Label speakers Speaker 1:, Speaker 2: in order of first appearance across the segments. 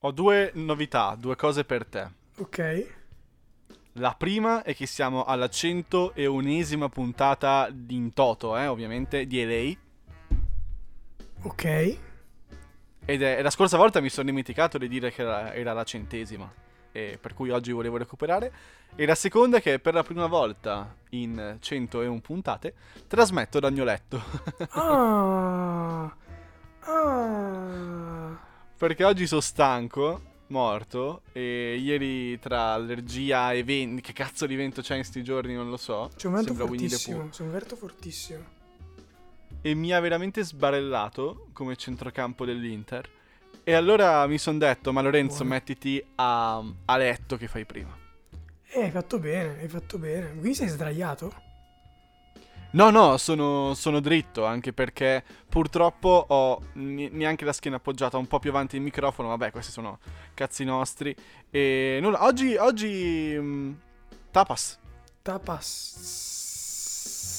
Speaker 1: Ho due novità, due cose per te.
Speaker 2: Ok.
Speaker 1: La prima è che siamo alla 101esima puntata in toto, eh, ovviamente, di LA.
Speaker 2: Ok.
Speaker 1: Ed è, la scorsa volta mi sono dimenticato di dire che era, era la centesima, e per cui oggi volevo recuperare. E la seconda è che per la prima volta in 101 puntate trasmetto dal mio letto.
Speaker 2: Ah. Ah.
Speaker 1: Perché oggi sono stanco, morto, e ieri tra allergia e vento, che cazzo di vento c'è in sti giorni non lo so.
Speaker 2: C'è un vento
Speaker 1: Sembra
Speaker 2: fortissimo. C'è un vento fortissimo.
Speaker 1: E mi ha veramente sbarellato come centrocampo dell'Inter. E allora mi sono detto, ma Lorenzo
Speaker 2: Buono.
Speaker 1: mettiti a, a letto che fai prima.
Speaker 2: Eh, hai fatto bene, hai fatto bene. Quindi sei sdraiato?
Speaker 1: No, no, sono, sono dritto, anche perché purtroppo ho neanche la schiena appoggiata un po' più avanti il microfono. Vabbè, questi sono cazzi nostri. E nulla, oggi, oggi... mm, tapas.
Speaker 2: Tapas.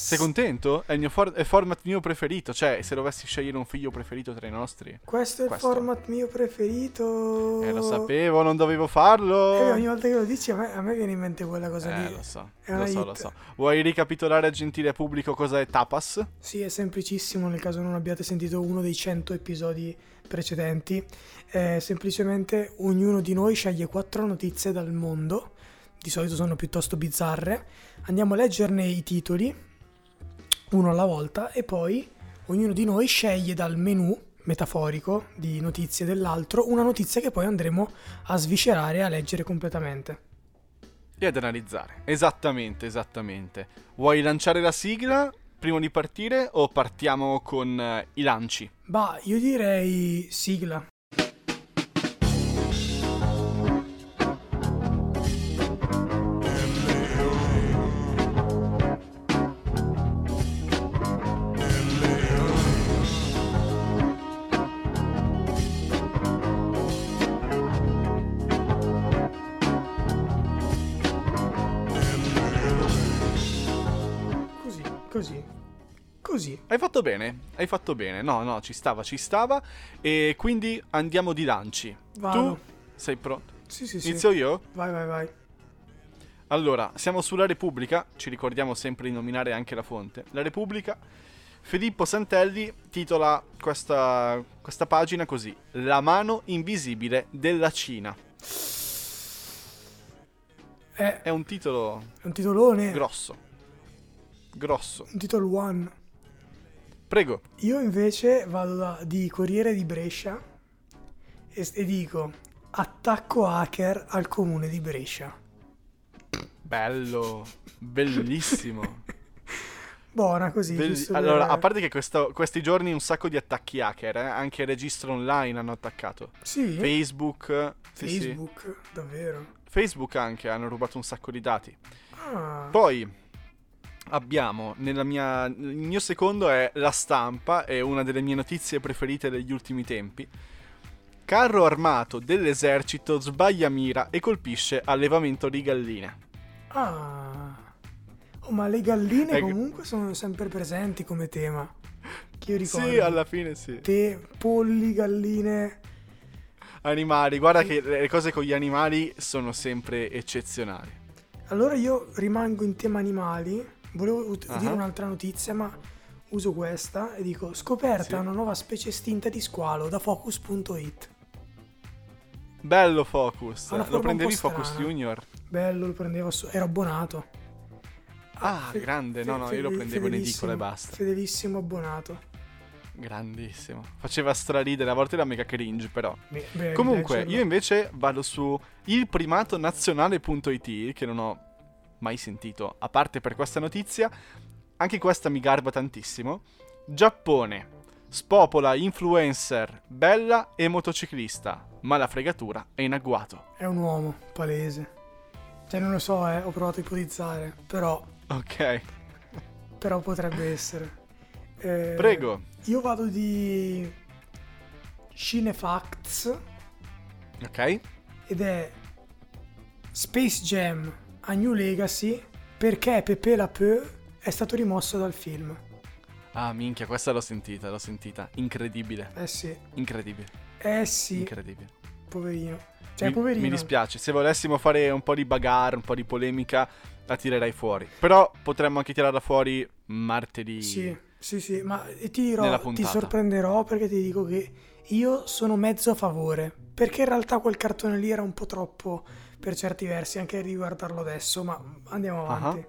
Speaker 1: Sei contento? È il mio for- è format mio preferito. Cioè, se dovessi scegliere un figlio preferito tra i nostri.
Speaker 2: Questo è
Speaker 1: Questo.
Speaker 2: il format mio preferito.
Speaker 1: Eh, lo sapevo, non dovevo farlo.
Speaker 2: Eh, ogni volta che lo dici a me, a me viene in mente quella cosa
Speaker 1: Eh,
Speaker 2: lì.
Speaker 1: lo so, lo so, lo so. Vuoi ricapitolare al gentile pubblico cosa è tapas?
Speaker 2: Sì, è semplicissimo nel caso non abbiate sentito uno dei 100 episodi precedenti. È semplicemente ognuno di noi sceglie quattro notizie dal mondo, di solito sono piuttosto bizzarre. Andiamo a leggerne i titoli, uno alla volta, e poi ognuno di noi sceglie dal menu metaforico di notizie dell'altro una notizia che poi andremo a sviscerare e a leggere completamente.
Speaker 1: E ad analizzare. Esattamente, esattamente. Vuoi lanciare la sigla prima di partire o partiamo con eh, i lanci?
Speaker 2: Bah, io direi sigla. Così, così.
Speaker 1: Hai fatto bene, hai fatto bene. No, no, ci stava, ci stava. E quindi andiamo di lanci.
Speaker 2: Vado.
Speaker 1: Tu sei pronto?
Speaker 2: Sì, sì, sì.
Speaker 1: Inizio io?
Speaker 2: Vai, vai, vai.
Speaker 1: Allora, siamo sulla Repubblica, ci ricordiamo sempre di nominare anche la fonte. La Repubblica, Filippo Santelli titola questa, questa pagina così: La mano invisibile della Cina.
Speaker 2: È
Speaker 1: È un titolo
Speaker 2: un titolone.
Speaker 1: grosso. Grosso.
Speaker 2: un titolo one.
Speaker 1: Prego.
Speaker 2: Io invece vado da, di Corriere di Brescia e, e dico attacco hacker al comune di Brescia.
Speaker 1: Bello, bellissimo.
Speaker 2: Buona così.
Speaker 1: Belli-
Speaker 2: giusto per-
Speaker 1: allora, a parte che questo- questi giorni un sacco di attacchi hacker, eh, anche registro online hanno attaccato.
Speaker 2: Sì,
Speaker 1: Facebook, sì, sì.
Speaker 2: Facebook, davvero.
Speaker 1: Facebook anche hanno rubato un sacco di dati.
Speaker 2: Ah,
Speaker 1: Poi abbiamo nella mia il mio secondo è la stampa, è una delle mie notizie preferite degli ultimi tempi. Carro armato dell'esercito sbaglia mira e colpisce allevamento di galline.
Speaker 2: ah. Oh, ma le galline
Speaker 1: Ecco.
Speaker 2: comunque sono sempre presenti come tema. Che io ricordo.
Speaker 1: Sì, alla fine sì.
Speaker 2: Te, polli, galline.
Speaker 1: Animali, guarda che le cose con gli animali sono sempre eccezionali.
Speaker 2: Allora io rimango in tema animali. Volevo ut-
Speaker 1: Ah.
Speaker 2: dire un'altra notizia, ma uso questa e dico: scoperta
Speaker 1: Sì.
Speaker 2: una nuova specie estinta di squalo da Focus.it.
Speaker 1: Bello Focus. Lo prendevi Focus
Speaker 2: strana.
Speaker 1: Junior?
Speaker 2: Bello, lo prendevo, su- ero abbonato.
Speaker 1: Ah,
Speaker 2: fe-
Speaker 1: grande. No,
Speaker 2: fe-
Speaker 1: no, io lo prendevo in edicola e basta.
Speaker 2: Fedelissimo abbonato.
Speaker 1: Grandissimo. Faceva straridere, a volte era mega cringe, però.
Speaker 2: Beh,
Speaker 1: Comunque, io invece vado su ilprimatonazionale.it, che non ho mai sentito, a parte per questa notizia. Anche questa mi garba tantissimo. Giappone. Spopola influencer bella e motociclista, ma la fregatura è in agguato.
Speaker 2: È un uomo, palese. Cioè, non lo so, eh, ho provato a ipotizzare. Però,
Speaker 1: Ok,
Speaker 2: però potrebbe essere. Eh,
Speaker 1: prego.
Speaker 2: Io vado di Cinefacts
Speaker 1: Ok.
Speaker 2: ed è Space Jam a New Legacy perché Pepe La Peu è stato rimosso dal film.
Speaker 1: Ah, minchia, questa l'ho sentita, l'ho sentita. Incredibile,
Speaker 2: Eh sì,
Speaker 1: incredibile,
Speaker 2: eh sì.
Speaker 1: incredibile.
Speaker 2: Poverino. Cioè,
Speaker 1: mi,
Speaker 2: poverino.
Speaker 1: mi dispiace, se volessimo fare un po' di bagarre, un po' di polemica, la tirerei fuori. Però potremmo anche tirarla fuori martedì.
Speaker 2: Sì, sì, sì, ma ti dirò, ti sorprenderò perché ti dico che io sono mezzo a favore, perché in realtà quel cartone lì era un po' troppo per certi versi, anche riguardarlo adesso, ma andiamo avanti.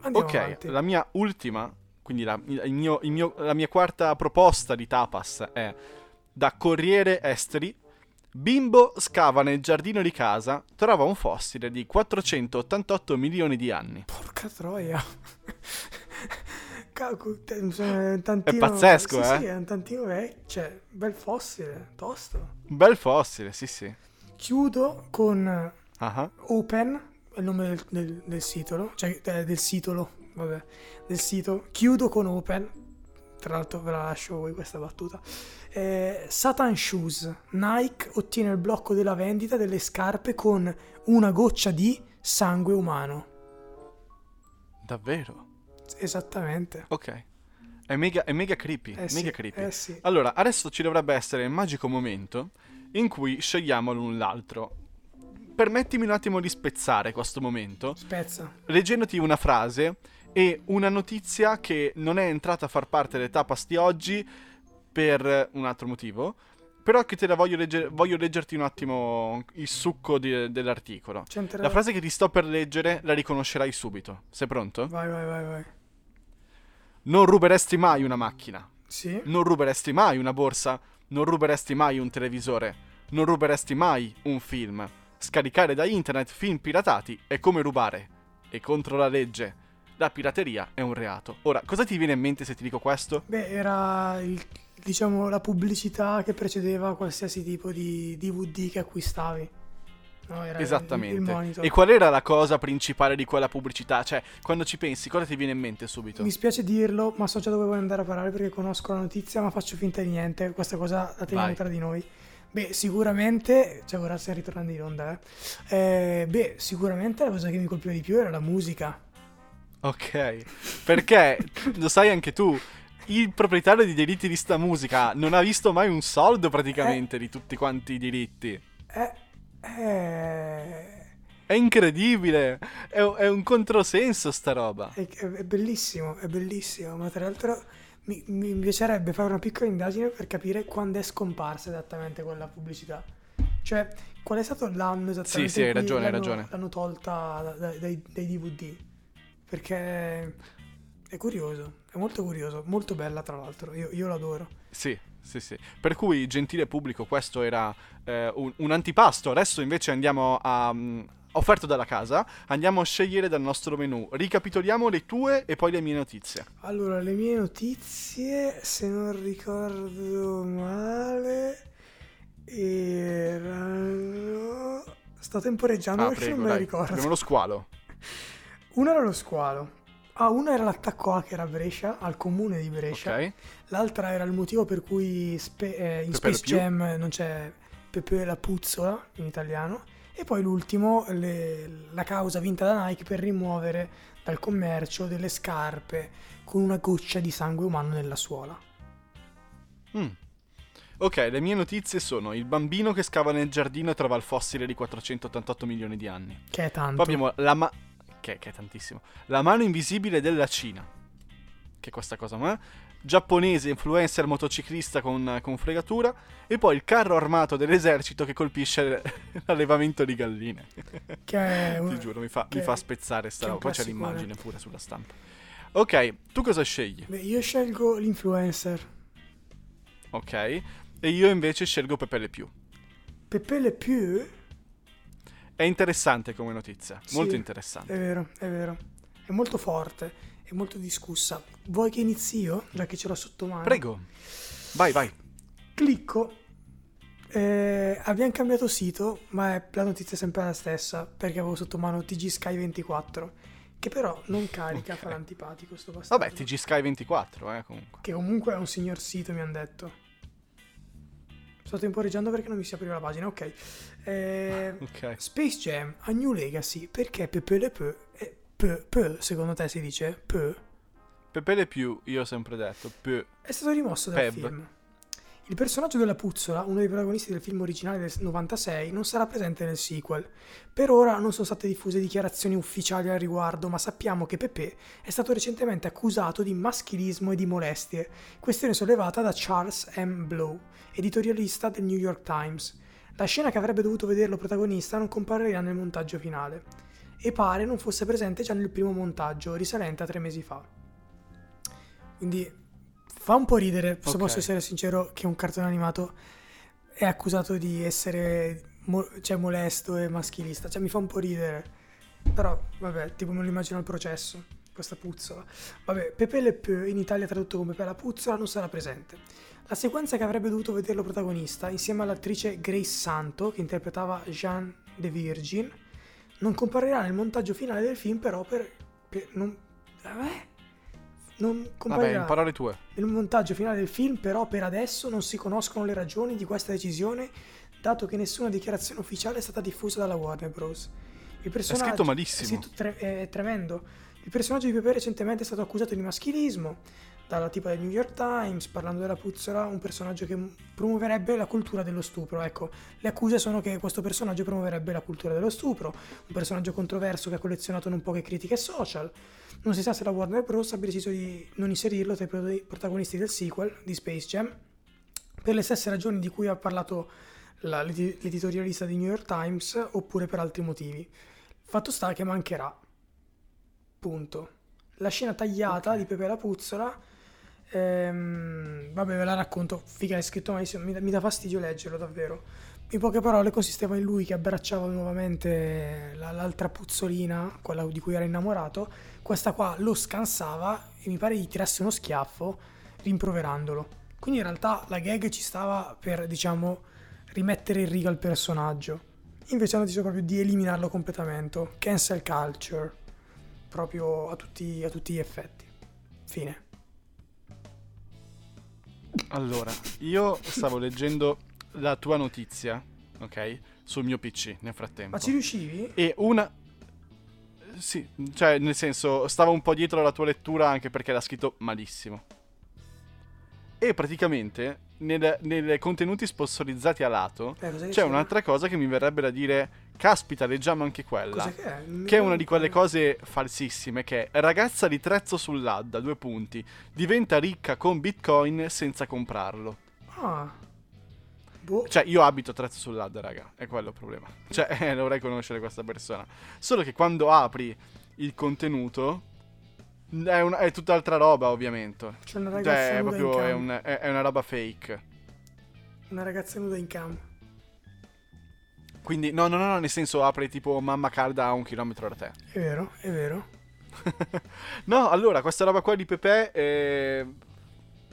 Speaker 2: Andiamo
Speaker 1: Ok,
Speaker 2: avanti.
Speaker 1: la mia ultima, quindi la, il mio- il mio- la mia quarta proposta di tapas è da Corriere Esteri. Bimbo scava nel giardino di casa, trova un fossile di 488 milioni di anni.
Speaker 2: Porca troia. Tantino,
Speaker 1: pazzesco,
Speaker 2: sì,
Speaker 1: eh?
Speaker 2: Sì, è un tantino vecchio, cioè, bel fossile, tosto.
Speaker 1: Bel fossile, sì sì.
Speaker 2: Chiudo con
Speaker 1: Ah,
Speaker 2: Open, è il nome del, del, del sito, cioè eh, del sito, vabbè, del sito. Chiudo con Open, tra l'altro ve la lascio voi questa battuta. Eh, Satan Shoes, Nike ottiene il blocco della vendita delle scarpe con una goccia di sangue umano.
Speaker 1: Davvero?
Speaker 2: Esattamente.
Speaker 1: Ok. È mega, è mega creepy.
Speaker 2: Eh sì,
Speaker 1: mega creepy.
Speaker 2: eh sì.
Speaker 1: Allora, adesso ci dovrebbe essere il magico momento in cui scegliamo l'un l'altro. Permettimi un attimo di spezzare questo momento,
Speaker 2: Spezza.
Speaker 1: leggendoti una frase e una notizia che non è entrata a far parte delle tapas di oggi per un altro motivo, però che te la voglio, legge- voglio leggerti un attimo il succo di- dell'articolo.
Speaker 2: C'entrerà-
Speaker 1: La frase che ti sto per leggere la riconoscerai subito. Sei pronto?
Speaker 2: Vai, vai, vai, vai.
Speaker 1: Non ruberesti mai una macchina.
Speaker 2: Sì.
Speaker 1: Non ruberesti mai una borsa, non ruberesti mai un televisore, non ruberesti mai un film. Scaricare da internet film piratati è come rubare. È contro la legge. La pirateria è un reato. Ora, cosa ti viene in mente se ti dico questo?
Speaker 2: Beh, era il- diciamo la pubblicità che precedeva qualsiasi tipo di DVD che acquistavi. No, era il-
Speaker 1: Esattamente.
Speaker 2: Il, monitor.
Speaker 1: e qual era la cosa principale di quella pubblicità? Cioè, quando ci pensi, cosa ti viene in mente subito?
Speaker 2: Mi spiace dirlo, ma so già dove vuoi andare a parare perché conosco la notizia, ma faccio finta di niente. Questa cosa la teniamo
Speaker 1: Vai.
Speaker 2: tra di noi. Beh, sicuramente, cioè ora stiamo ritornando in onda, eh. Eh, Beh, sicuramente la cosa che mi colpiva di più era la musica.
Speaker 1: Ok. Perché, lo sai anche tu, il proprietario di diritti di sta musica non ha visto mai un soldo praticamente di tutti quanti i diritti.
Speaker 2: Eh, eh,
Speaker 1: È incredibile, è, è un controsenso sta roba.
Speaker 2: È, è- bellissimo, è bellissimo, ma tra l'altro mi, mi piacerebbe fare una piccola indagine per capire quando è scomparsa esattamente quella pubblicità. Cioè, qual è stato l'anno esattamente
Speaker 1: Sì, sì, hai ragione, hai
Speaker 2: l'hanno,
Speaker 1: ragione.
Speaker 2: l'hanno tolta da- da- dai, dai DVD? Perché è curioso, è molto curioso, molto bella tra l'altro, io, io l'adoro.
Speaker 1: Sì, sì, sì. Per cui, gentile pubblico, questo era eh, un, un antipasto. Adesso invece andiamo a... mm, offerto dalla casa, andiamo a scegliere dal nostro menù. Ricapitoliamo le tue e poi le mie notizie.
Speaker 2: Allora, le mie notizie, se non ricordo male, erano... Sto temporeggiando
Speaker 1: Ah,
Speaker 2: perché
Speaker 1: prego,
Speaker 2: non me le ricordo.
Speaker 1: Abbiamo lo squalo.
Speaker 2: Uno era lo squalo. Ah, uno era l'attacco hacker a Brescia, al comune di Brescia.
Speaker 1: Ok.
Speaker 2: L'altra era il motivo per cui spe- eh, in
Speaker 1: Pepe
Speaker 2: Space. Jam non c'è Pepe la puzzola in italiano. E poi l'ultimo, le- la causa vinta da Nike per rimuovere dal commercio delle scarpe con una goccia di sangue umano nella suola.
Speaker 1: Mm. Ok, le mie notizie sono il bambino che scava nel giardino e trova il fossile di 488 milioni di anni.
Speaker 2: Che è tanto.
Speaker 1: Poi abbiamo la ma... Che, che è tantissimo. La mano invisibile della Cina. Che è questa cosa, ma... Giapponese influencer motociclista con, con fregatura. E poi il carro armato dell'esercito che colpisce l'allevamento di galline.
Speaker 2: Che è un-
Speaker 1: Ti giuro, mi fa, mi fa spezzare sta roba. Poi c'è l'immagine pure sulla stampa. Ok, tu cosa scegli?
Speaker 2: Beh, io scelgo l'influencer.
Speaker 1: Ok. E io invece scelgo Pepe Le Pew.
Speaker 2: Pepe Le Pew
Speaker 1: È interessante come notizia.
Speaker 2: Sì.
Speaker 1: Molto interessante.
Speaker 2: È vero, è vero. È molto forte, è molto discussa. Vuoi che inizi io? Già che ce l'ho sotto mano.
Speaker 1: Prego. Vai, vai.
Speaker 2: Clicco. Eh, abbiamo cambiato sito, ma è- la notizia è sempre la stessa, perché avevo sotto mano TG Sky 24, che però non carica,
Speaker 1: Ok.
Speaker 2: fa l'antipatico sto bastardo.
Speaker 1: Vabbè, TG Sky 24, eh, comunque.
Speaker 2: Che comunque è un signor sito, mi hanno detto. Sto temporeggiando perché non mi si apriva la pagina, ok. Eh,
Speaker 1: Ok.
Speaker 2: Space Jam a New Legacy, perché Pepe Le Peu, è Peu, Peu, secondo te si dice? Peu,
Speaker 1: Pepe Le Pew, io ho sempre detto, Pew.
Speaker 2: è stato rimosso dal
Speaker 1: Peb.
Speaker 2: film. Il personaggio della puzzola, uno dei protagonisti del film originale del 96, non sarà presente nel sequel. Per ora non sono state diffuse dichiarazioni ufficiali al riguardo, ma sappiamo che Pepe è stato recentemente accusato di maschilismo e di molestie, questione sollevata da Charles M. Blow, editorialista del New York Times. La scena che avrebbe dovuto vederlo protagonista non comparirà nel montaggio finale e pare non fosse presente già nel primo montaggio, risalente a tre mesi fa. Quindi Fa un po' ridere, se posso essere sincero, che un cartone animato è accusato di essere mo- cioè, molesto e maschilista. Cioè, mi fa un po' ridere. Però, vabbè, tipo me lo immagino al processo, questa puzzola. Vabbè, Pepe Le Pew, in Italia tradotto come Pepe la puzzola, non sarà presente. La sequenza che avrebbe dovuto vederlo protagonista, insieme all'attrice Grace Santo, che interpretava Jeanne de Virgin, non comparirà nel montaggio finale del film, però per... per non... Eh? Non
Speaker 1: Vabbè,
Speaker 2: comparirà.
Speaker 1: parole tue.
Speaker 2: Nel montaggio finale del film, però, per adesso non si conoscono le ragioni di questa decisione, dato che nessuna dichiarazione ufficiale è stata diffusa dalla Warner Bros. Il personaggio
Speaker 1: scritto malissimo.
Speaker 2: Tu- tre- è tremendo. Il personaggio di Pepe recentemente è stato accusato di maschilismo dalla tipa del New York Times, parlando della puzzola, un personaggio che promuoverebbe la cultura dello stupro. Ecco, le accuse sono che questo personaggio promuoverebbe la cultura dello stupro, un personaggio controverso che ha collezionato non poche critiche social. Non si sa se la Warner Bros. abbia deciso di non inserirlo tra i pro- protagonisti del sequel di Space Jam, per le stesse ragioni di cui ha parlato la- l'edi- l'editorialista di New York Times, oppure per altri motivi. Fatto sta che mancherà. Punto. La scena tagliata
Speaker 1: Ok.
Speaker 2: di Pepe la Puzzola. ehm, vabbè, ve la racconto. Figa, è scritto malissimo. Mi, mi dà fastidio leggerlo, davvero. In poche parole, consisteva in lui che abbracciava nuovamente la- l'altra puzzolina, quella di cui era innamorato. Questa qua lo scansava e mi pare gli tirasse uno schiaffo, rimproverandolo. Quindi in realtà la gag ci stava per, diciamo, rimettere in riga il personaggio. Invece hanno deciso proprio di eliminarlo completamente. Cancel culture. Proprio a tutti, a tutti gli effetti. Fine.
Speaker 1: Allora, io stavo leggendo la tua notizia, ok? Sul mio PC nel frattempo.
Speaker 2: Ma ci riuscivi?
Speaker 1: E una... Sì, cioè nel senso, stavo un po' dietro alla tua lettura anche perché l'ha scritto malissimo. E praticamente nel- nei contenuti sponsorizzati a lato
Speaker 2: Eh,
Speaker 1: c'è
Speaker 2: diceva?
Speaker 1: un'altra cosa che mi verrebbe da dire, caspita, leggiamo anche quella.
Speaker 2: Cosa che è? Mi
Speaker 1: Che è una di quelle cose falsissime che è ragazza di trezzo sull'Adda, due punti, diventa ricca con Bitcoin senza comprarlo.
Speaker 2: Ah. Boh.
Speaker 1: Cioè, io abito trezzo sull'Adda, raga, è quello il problema. Cioè, eh, dovrei conoscere questa persona. Solo che quando apri il contenuto è, una- è tutt'altra roba, ovviamente.
Speaker 2: C'è una
Speaker 1: Cioè,
Speaker 2: ragazza
Speaker 1: è
Speaker 2: nuda in
Speaker 1: proprio è,
Speaker 2: cam.
Speaker 1: un- è- è una roba fake.
Speaker 2: Una ragazza nuda in cam.
Speaker 1: Quindi, no, no, no, nel senso apri tipo mamma calda a un chilometro da te.
Speaker 2: È vero, è vero.
Speaker 1: no, allora, questa roba qua di Pepe, eh,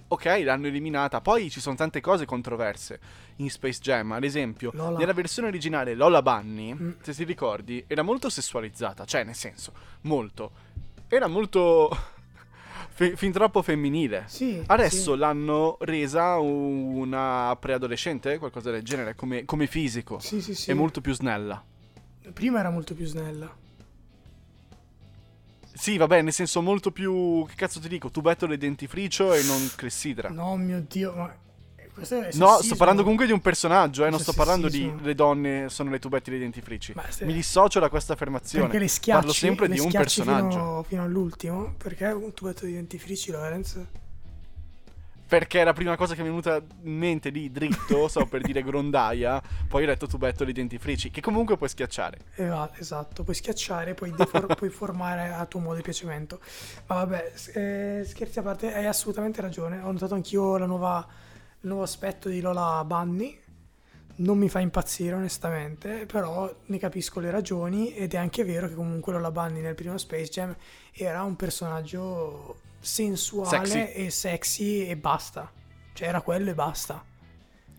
Speaker 1: ok, l'hanno eliminata. Poi ci sono tante cose controverse in Space Jam. Ad esempio,
Speaker 2: Lola.
Speaker 1: nella versione originale Lola Bunny,
Speaker 2: Mm.
Speaker 1: se ti ricordi, era molto sessualizzata. Cioè, nel senso, molto. Era molto... fe- fin troppo femminile.
Speaker 2: Sì.
Speaker 1: Adesso
Speaker 2: sì.
Speaker 1: l'hanno resa una preadolescente, qualcosa del genere, come, come fisico.
Speaker 2: Sì, sì, sì.
Speaker 1: È molto più snella.
Speaker 2: Prima era molto più snella.
Speaker 1: Sì, vabbè, nel senso molto più. Che cazzo ti dico? Tubetto del dentifricio e non clessidra.
Speaker 2: No, mio Dio, ma...
Speaker 1: No, sto parlando comunque di un personaggio, eh, non sto parlando di le donne sono le tubette dei dentifrici.
Speaker 2: Se-
Speaker 1: Mi dissocio da questa affermazione.
Speaker 2: Perché le schiacci,
Speaker 1: Parlo sempre
Speaker 2: le
Speaker 1: di un personaggio.
Speaker 2: Fino, fino all'ultimo. Perché un tubetto di dentifrici, Lorenz?
Speaker 1: Perché la prima cosa che mi è venuta in mente lì dritto, stavo per dire grondaia, poi ho detto tubetto dei dentifrici, che comunque puoi schiacciare.
Speaker 2: Esatto, puoi schiacciare, puoi, defor- puoi formare a tuo modo di piacimento. Ma vabbè, eh, scherzi a parte, hai assolutamente ragione. Ho notato anch'io la nuova, il nuovo aspetto di Lola Bunny. Non mi fa impazzire onestamente, però ne capisco le ragioni ed è anche vero che comunque Lola Bunny nel primo Space Jam era un personaggio sensuale
Speaker 1: Sexy.
Speaker 2: e sexy e basta. Cioè era quello e basta.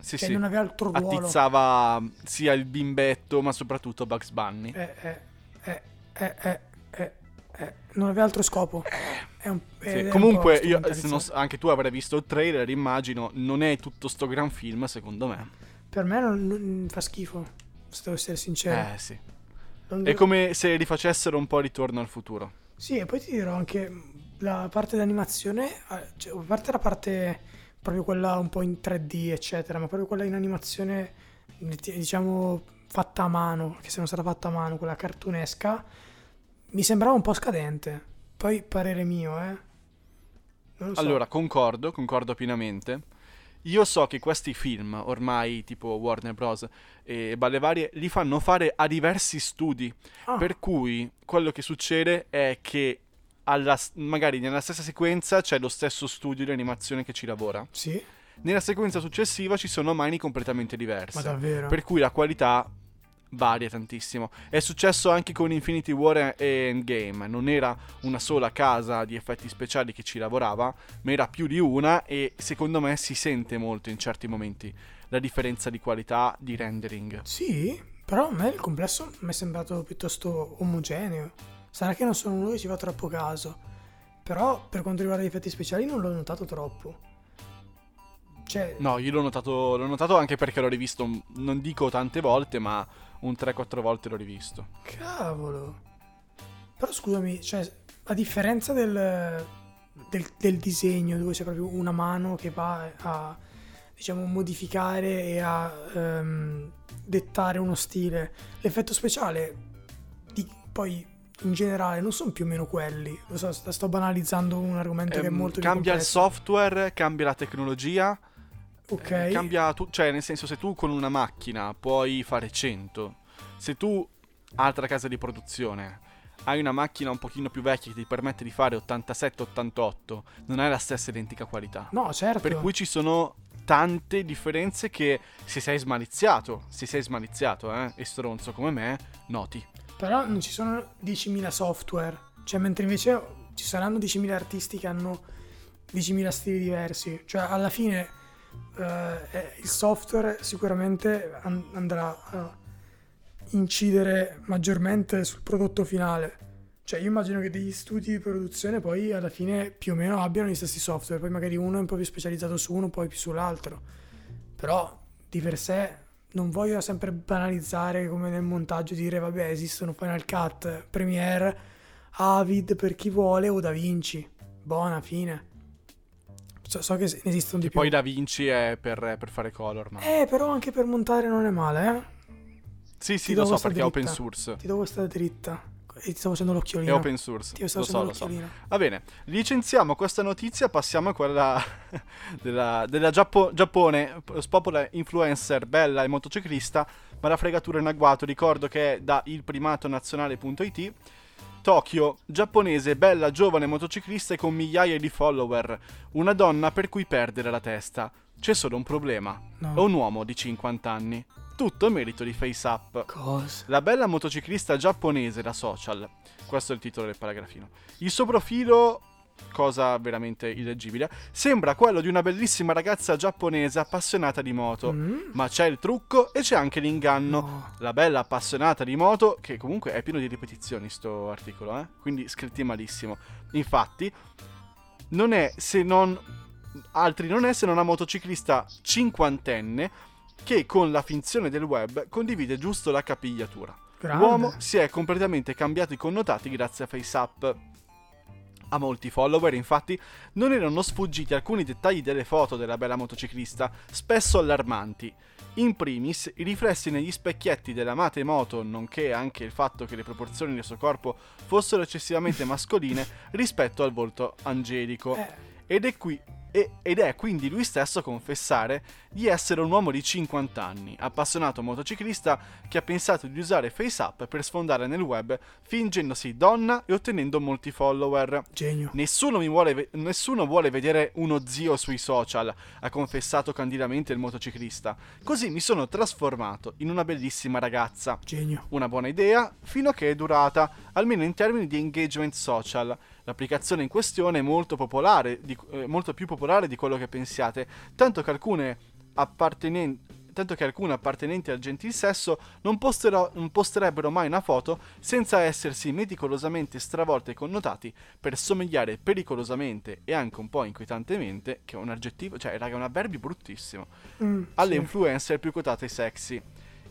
Speaker 1: Sì,
Speaker 2: Cioè
Speaker 1: sì.
Speaker 2: non aveva altro ruolo.
Speaker 1: Attizzava sia il bimbetto, ma soprattutto Bugs Bunny.
Speaker 2: Eh, eh, eh, eh, eh, eh, eh, non aveva altro scopo. È un,
Speaker 1: Sì,
Speaker 2: ed è un
Speaker 1: Comunque, io, non anche tu avrai visto il trailer, immagino, non è tutto sto gran film, secondo me.
Speaker 2: Per me non, non- fa schifo, se devo essere sincero.
Speaker 1: Eh sì.
Speaker 2: Non
Speaker 1: È
Speaker 2: devo-
Speaker 1: come se rifacessero un po' Ritorno al futuro.
Speaker 2: Sì, e poi ti dirò anche la parte d'animazione, eh, cioè, a parte la parte proprio quella un po' in 3D, eccetera, ma proprio quella in animazione, diciamo, fatta a mano, che se non stata fatta a mano, quella cartunesca, mi sembrava un po' scadente. Poi parere mio, eh.
Speaker 1: So. Allora, concordo, concordo pienamente. Io so che questi film, ormai tipo Warner Bros. e balle varie, li fanno fare a diversi studi. Ah. Per cui quello che succede è che alla, magari nella stessa sequenza c'è lo stesso studio di animazione che ci lavora.
Speaker 2: Sì.
Speaker 1: Nella sequenza successiva ci sono mani completamente diverse.
Speaker 2: Ma davvero?
Speaker 1: Per cui la qualità varia tantissimo. È successo anche con Infinity War e Endgame. Non era una sola casa di effetti speciali che ci lavorava, ma era più di una e secondo me si sente molto in certi momenti la differenza di qualità di rendering.
Speaker 2: Sì, però a me il complesso mi è sembrato piuttosto omogeneo. Sarà che non sono uno che ci fa troppo caso. Però per quanto riguarda gli effetti speciali non l'ho notato troppo. Cioè...
Speaker 1: No, io l'ho notato, l'ho notato anche perché l'ho rivisto, non dico tante volte, ma un 3-4 volte l'ho rivisto.
Speaker 2: Cavolo. Però scusami, cioè, a differenza del, del, del disegno, dove c'è proprio una mano che va a, diciamo, modificare e a um, dettare uno stile, l'effetto speciale, di, poi in generale non sono più o meno quelli. Lo so, sto banalizzando un argomento
Speaker 1: ehm,
Speaker 2: che è molto
Speaker 1: Cambia il software, cambia la tecnologia
Speaker 2: Ok.
Speaker 1: Eh, cambia tu- cioè, nel senso, se tu con una macchina puoi fare 100, se tu, altra casa di produzione, hai una macchina un pochino più vecchia che ti permette di fare 87-88, non hai la stessa identica qualità.
Speaker 2: No, certo.
Speaker 1: Per cui ci sono tante differenze che se sei smaliziato, se sei smaliziato, eh, e stronzo come me, noti.
Speaker 2: Però non ci sono 10.000 software, cioè mentre invece ci saranno 10.000 artisti che hanno 10.000 stili diversi, cioè alla fine eh, il software sicuramente and- andrà a incidere maggiormente sul prodotto finale. Cioè io immagino che degli studi di produzione poi alla fine più o meno abbiano gli stessi software, poi magari uno è un po' più specializzato su uno, poi più sull'altro. Però di per sé non voglio sempre banalizzare come nel montaggio dire vabbè esistono Final Cut, Premiere, Avid per chi vuole o Da Vinci. Buona fine. So, so che esistono di
Speaker 1: che
Speaker 2: più.
Speaker 1: Poi Da Vinci è per, per, fare color. Ma...
Speaker 2: Eh, però anche per montare non è male, eh?
Speaker 1: Sì, sì, lo so perché dritta. è open source.
Speaker 2: Ti do questa dritta. Ti sto facendo l'occhiolino.
Speaker 1: È open source.
Speaker 2: Ti sto
Speaker 1: lo
Speaker 2: facendo so, l'occhiolino.
Speaker 1: So. Va bene, licenziamo questa notizia, passiamo a quella della, della Giappo- Giappone, spopola influencer bella e motociclista, ma la fregatura in agguato. Ricordo che è da ilprimatonazionale.it Tokyo, giapponese, bella, giovane motociclista e con migliaia di follower. Una donna per cui perdere la testa. C'è solo un problema.
Speaker 2: No.
Speaker 1: È un uomo di 50 anni. Tutto merito di FaceApp.
Speaker 2: Cosa?
Speaker 1: La bella motociclista giapponese da social. Questo è il titolo del paragrafino. Il suo profilo cosa veramente illeggibile, sembra quello di una bellissima ragazza giapponese appassionata di moto.
Speaker 2: Mm.
Speaker 1: Ma c'è il trucco e c'è anche l'inganno.
Speaker 2: No.
Speaker 1: La bella appassionata di moto, che comunque è pieno di ripetizioni sto articolo, eh? quindi scritti malissimo. Infatti, non è se non... Altri non è se non una motociclista cinquantenne che con la finzione del web condivide giusto la capigliatura.
Speaker 2: Grande.
Speaker 1: L'uomo si è completamente cambiato i connotati grazie a FaceApp. A molti follower, infatti, non erano sfuggiti alcuni dettagli delle foto della bella motociclista, spesso allarmanti. In primis, i riflessi negli specchietti della mate moto, nonché anche il fatto che le proporzioni del suo corpo fossero eccessivamente mascoline rispetto al volto angelico.
Speaker 2: Eh.
Speaker 1: Ed è qui e, ed è quindi lui stesso a confessare di essere un uomo di 50 anni, appassionato motociclista che ha pensato di usare FaceApp per sfondare nel web fingendosi donna e ottenendo molti follower.
Speaker 2: Genio.
Speaker 1: Nessuno, vuole, nessuno vuole vedere uno zio sui social, ha confessato candidamente il motociclista. Così mi sono trasformato in una bellissima ragazza.
Speaker 2: Genio.
Speaker 1: Una buona idea fino a che è durata, almeno in termini di engagement social. L'applicazione in questione è molto popolare, di, eh, molto più popolare di quello che pensiate, tanto che alcune appartenenti tanto che alcune appartenenti al gentil sesso non, non, posterebbero mai una foto senza essersi meticolosamente stravolte e connotati per somigliare pericolosamente e anche un po' inquietantemente, che è un aggettivo, cioè raga, è un avverbio bruttissimo,
Speaker 2: Mm,
Speaker 1: alle
Speaker 2: sì.
Speaker 1: influencer più quotate e sexy.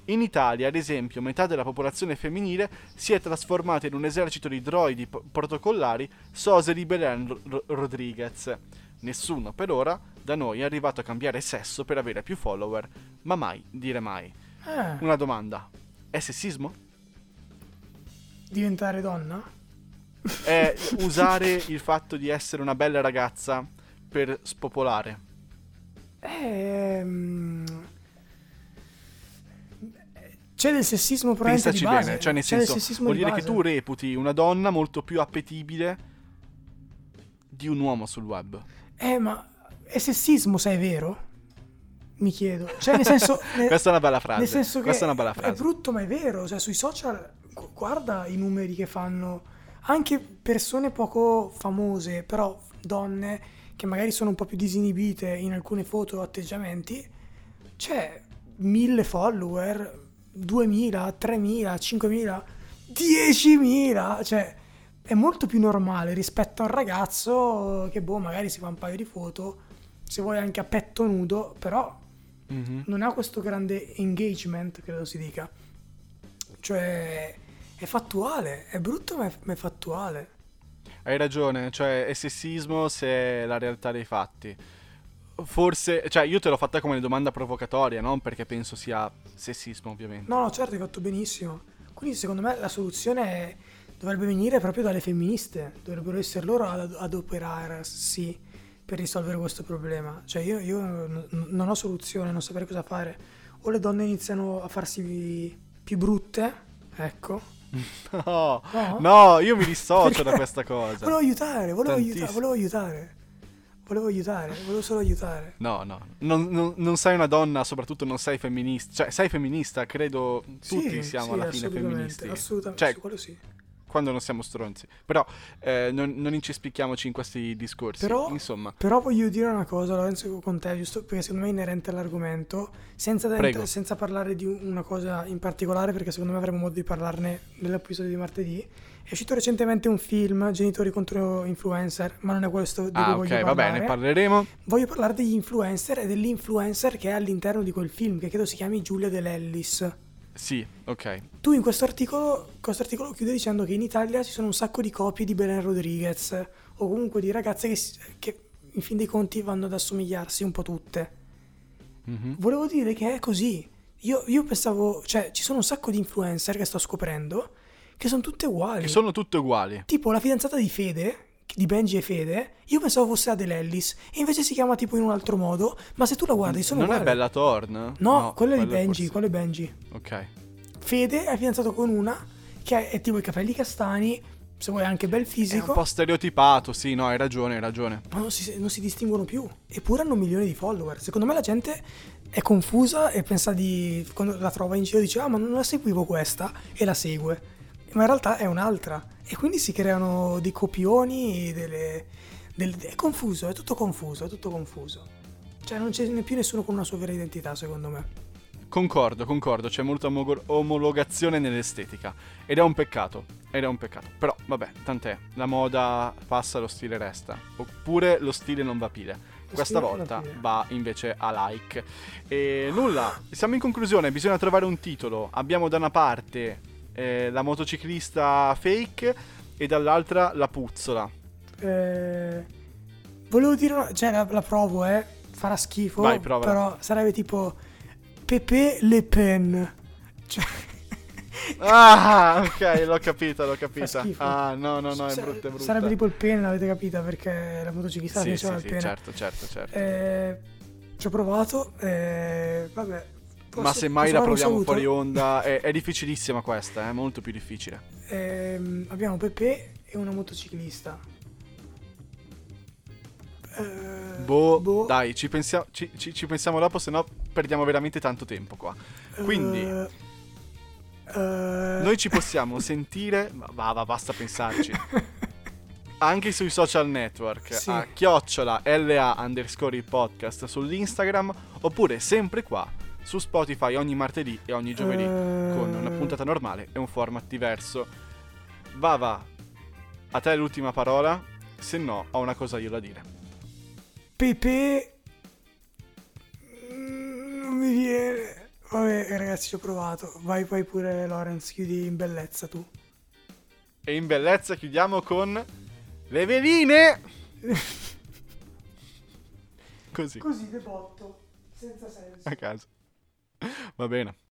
Speaker 1: In Italia, ad esempio, metà della popolazione femminile si è trasformata in un esercito di droidi p- protocollari sose di Belen Ro- Rodriguez. Nessuno per ora da noi è arrivato a cambiare sesso per avere più follower, ma mai dire mai.
Speaker 2: Eh,
Speaker 1: Una domanda. È sessismo?
Speaker 2: diventare donna?
Speaker 1: È usare il fatto di essere una bella ragazza per spopolare?
Speaker 2: Ehm, C'è del sessismo probabilmente
Speaker 1: Pensaci
Speaker 2: di base.
Speaker 1: bene, cioè nel
Speaker 2: C'è
Speaker 1: senso, vuol
Speaker 2: di
Speaker 1: dire che
Speaker 2: base.
Speaker 1: tu reputi una donna molto più appetibile di un uomo sul web.
Speaker 2: Eh, ma è sessismo se è vero? Mi chiedo. Cioè, nel senso...
Speaker 1: Questa è una bella frase.
Speaker 2: Nel senso che
Speaker 1: Questa è una bella
Speaker 2: è
Speaker 1: frase.
Speaker 2: brutto ma è vero, cioè sui social gu- guarda i numeri che fanno anche persone poco famose, però donne che magari sono un po' più disinibite in alcune foto o atteggiamenti, c'è mille follower, 2000, 3000, 5000, 10000, cioè è molto più normale rispetto a un ragazzo che boh, magari si fa un paio di foto, se vuoi anche a petto nudo, però
Speaker 1: Mhm.
Speaker 2: non ha questo grande engagement, credo si dica. Cioè, è fattuale, è brutto ma è, ma è fattuale.
Speaker 1: Hai ragione, cioè è sessismo se è la realtà dei fatti. Forse, cioè io te l'ho fatta come domanda provocatoria, non perché penso sia sessismo ovviamente.
Speaker 2: No, no, certo, hai fatto benissimo. Quindi secondo me la soluzione dovrebbe venire proprio dalle femministe, dovrebbero essere loro ad adoperarsi per risolvere questo problema. Cioè io, io n- non ho soluzione, non saprei cosa fare. O le donne iniziano a farsi più brutte, ecco.
Speaker 1: No,
Speaker 2: No?
Speaker 1: no, io mi dissocio da questa cosa.
Speaker 2: Volevo aiutare, volevo
Speaker 1: Tantissimo.
Speaker 2: volevo aiutare. Volevo aiutare, volevo solo aiutare.
Speaker 1: No, no, non, non- non sei una donna, soprattutto non sei femminista. Cioè, sei femminista, credo tutti
Speaker 2: Sì,
Speaker 1: siamo
Speaker 2: sì,
Speaker 1: alla fine femministi.
Speaker 2: Assolutamente,
Speaker 1: Cioè,
Speaker 2: quello sì.
Speaker 1: quando non siamo stronzi. Però eh, non, non incispicchiamoci in questi discorsi.
Speaker 2: Però-
Speaker 1: Insomma,
Speaker 2: Però voglio dire una cosa, Lorenzo, con te, giusto perché secondo me è inerente all'argomento, senza,
Speaker 1: Prego.
Speaker 2: senza parlare di un- una cosa in particolare, perché secondo me avremo modo di parlarne nell'episodio di martedì. È uscito recentemente un film, Genitori contro influencer, ma non è questo di cui
Speaker 1: ah,
Speaker 2: voglio
Speaker 1: ok, va
Speaker 2: parlare.
Speaker 1: bene, parleremo.
Speaker 2: Voglio parlare degli influencer e dell'influencer che è all'interno di quel film, che credo si chiami Giulia Dell'Ellis.
Speaker 1: Sì, ok.
Speaker 2: Tu in questo articolo, questo articolo chiude dicendo che in Italia ci sono un sacco di copie di Belen Rodriguez o comunque di ragazze che, che in fin dei conti vanno ad assomigliarsi un po' tutte.
Speaker 1: Mhm.
Speaker 2: Volevo dire che è così. Io, io pensavo, cioè ci sono un sacco di influencer che sto scoprendo che sono tutte uguali.
Speaker 1: Che sono tutte uguali.
Speaker 2: Tipo la fidanzata di Fede, di Benji e Fede, io pensavo fosse Adele Ellis e invece si chiama tipo in un altro modo, ma se tu la guardi sono
Speaker 1: non
Speaker 2: uguali.
Speaker 1: è Bella Thorne?
Speaker 2: No, quello è di
Speaker 1: quello
Speaker 2: Benji,
Speaker 1: forse-
Speaker 2: quello è Benji.
Speaker 1: Ok.
Speaker 2: Fede è fidanzato con una che è tipo i capelli castani, se vuoi anche bel
Speaker 1: È un
Speaker 2: fisico,
Speaker 1: po' stereotipato, sì, no, hai ragione, hai ragione.
Speaker 2: ma non si, non si distinguono più. Eppure hanno milioni di follower. Secondo me la gente è confusa e pensa di... quando la trova in giro dice ah ma non la seguivo questa e la segue. Ma in realtà è un'altra. E quindi si creano dei copioni, delle, del- è confuso, è tutto confuso, è tutto confuso. Cioè non c'è più nessuno con una sua vera identità secondo me.
Speaker 1: Concordo, concordo, c'è molta omo- omologazione nell'estetica. Ed è un peccato, ed è un peccato. Però, vabbè, tant'è. La moda passa, lo stile resta. Oppure lo stile non va pile. Questa volta va invece a like. E nulla, siamo in conclusione, bisogna trovare un titolo. Abbiamo da una parte eh, la motociclista fake e dall'altra la puzzola.
Speaker 2: Eh, volevo dire, una- cioè la, la provo, eh, farà schifo,
Speaker 1: Vai, provala.
Speaker 2: però sarebbe tipo Pepe Le Pen. Cioè,
Speaker 1: Ah, ok, l'ho capita, l'ho capita. Ah, no, no, no, è brutta, è brutta.
Speaker 2: Sarebbe tipo il pen, l'avete capita, perché la motociclista
Speaker 1: Sì,
Speaker 2: piaceva
Speaker 1: sì,
Speaker 2: il
Speaker 1: sì,
Speaker 2: pene.
Speaker 1: certo, certo, certo.
Speaker 2: Eh, ci ho provato, eh, vabbè. Posso-
Speaker 1: Ma se mai
Speaker 2: posso
Speaker 1: la proviamo fuori onda, è, è difficilissima questa, è molto più difficile.
Speaker 2: Ehm, abbiamo Pepe e una motociclista. Eh,
Speaker 1: Boh, dai, ci, pensia- ci- ci- ci pensiamo dopo, se no perdiamo veramente tanto tempo qua. Quindi,
Speaker 2: eh, eh,
Speaker 1: noi ci possiamo sentire, va, va, basta pensarci, anche sui social network,
Speaker 2: Sì.
Speaker 1: a chiocciola LA underscore il podcast sull'Instagram, oppure sempre qua su Spotify ogni martedì e ogni giovedì,
Speaker 2: eh,
Speaker 1: con una puntata normale e un format diverso. Va, va, a te l'ultima parola, se no ho una cosa io da dire.
Speaker 2: Pepe. Mm, Non mi viene. Vabbè, ragazzi, ci ho provato. Vai, vai pure, Lorenz. Chiudi in bellezza tu.
Speaker 1: E in bellezza chiudiamo con le veline. Così,
Speaker 2: Così de botto, senza senso.
Speaker 1: a caso. Va bene.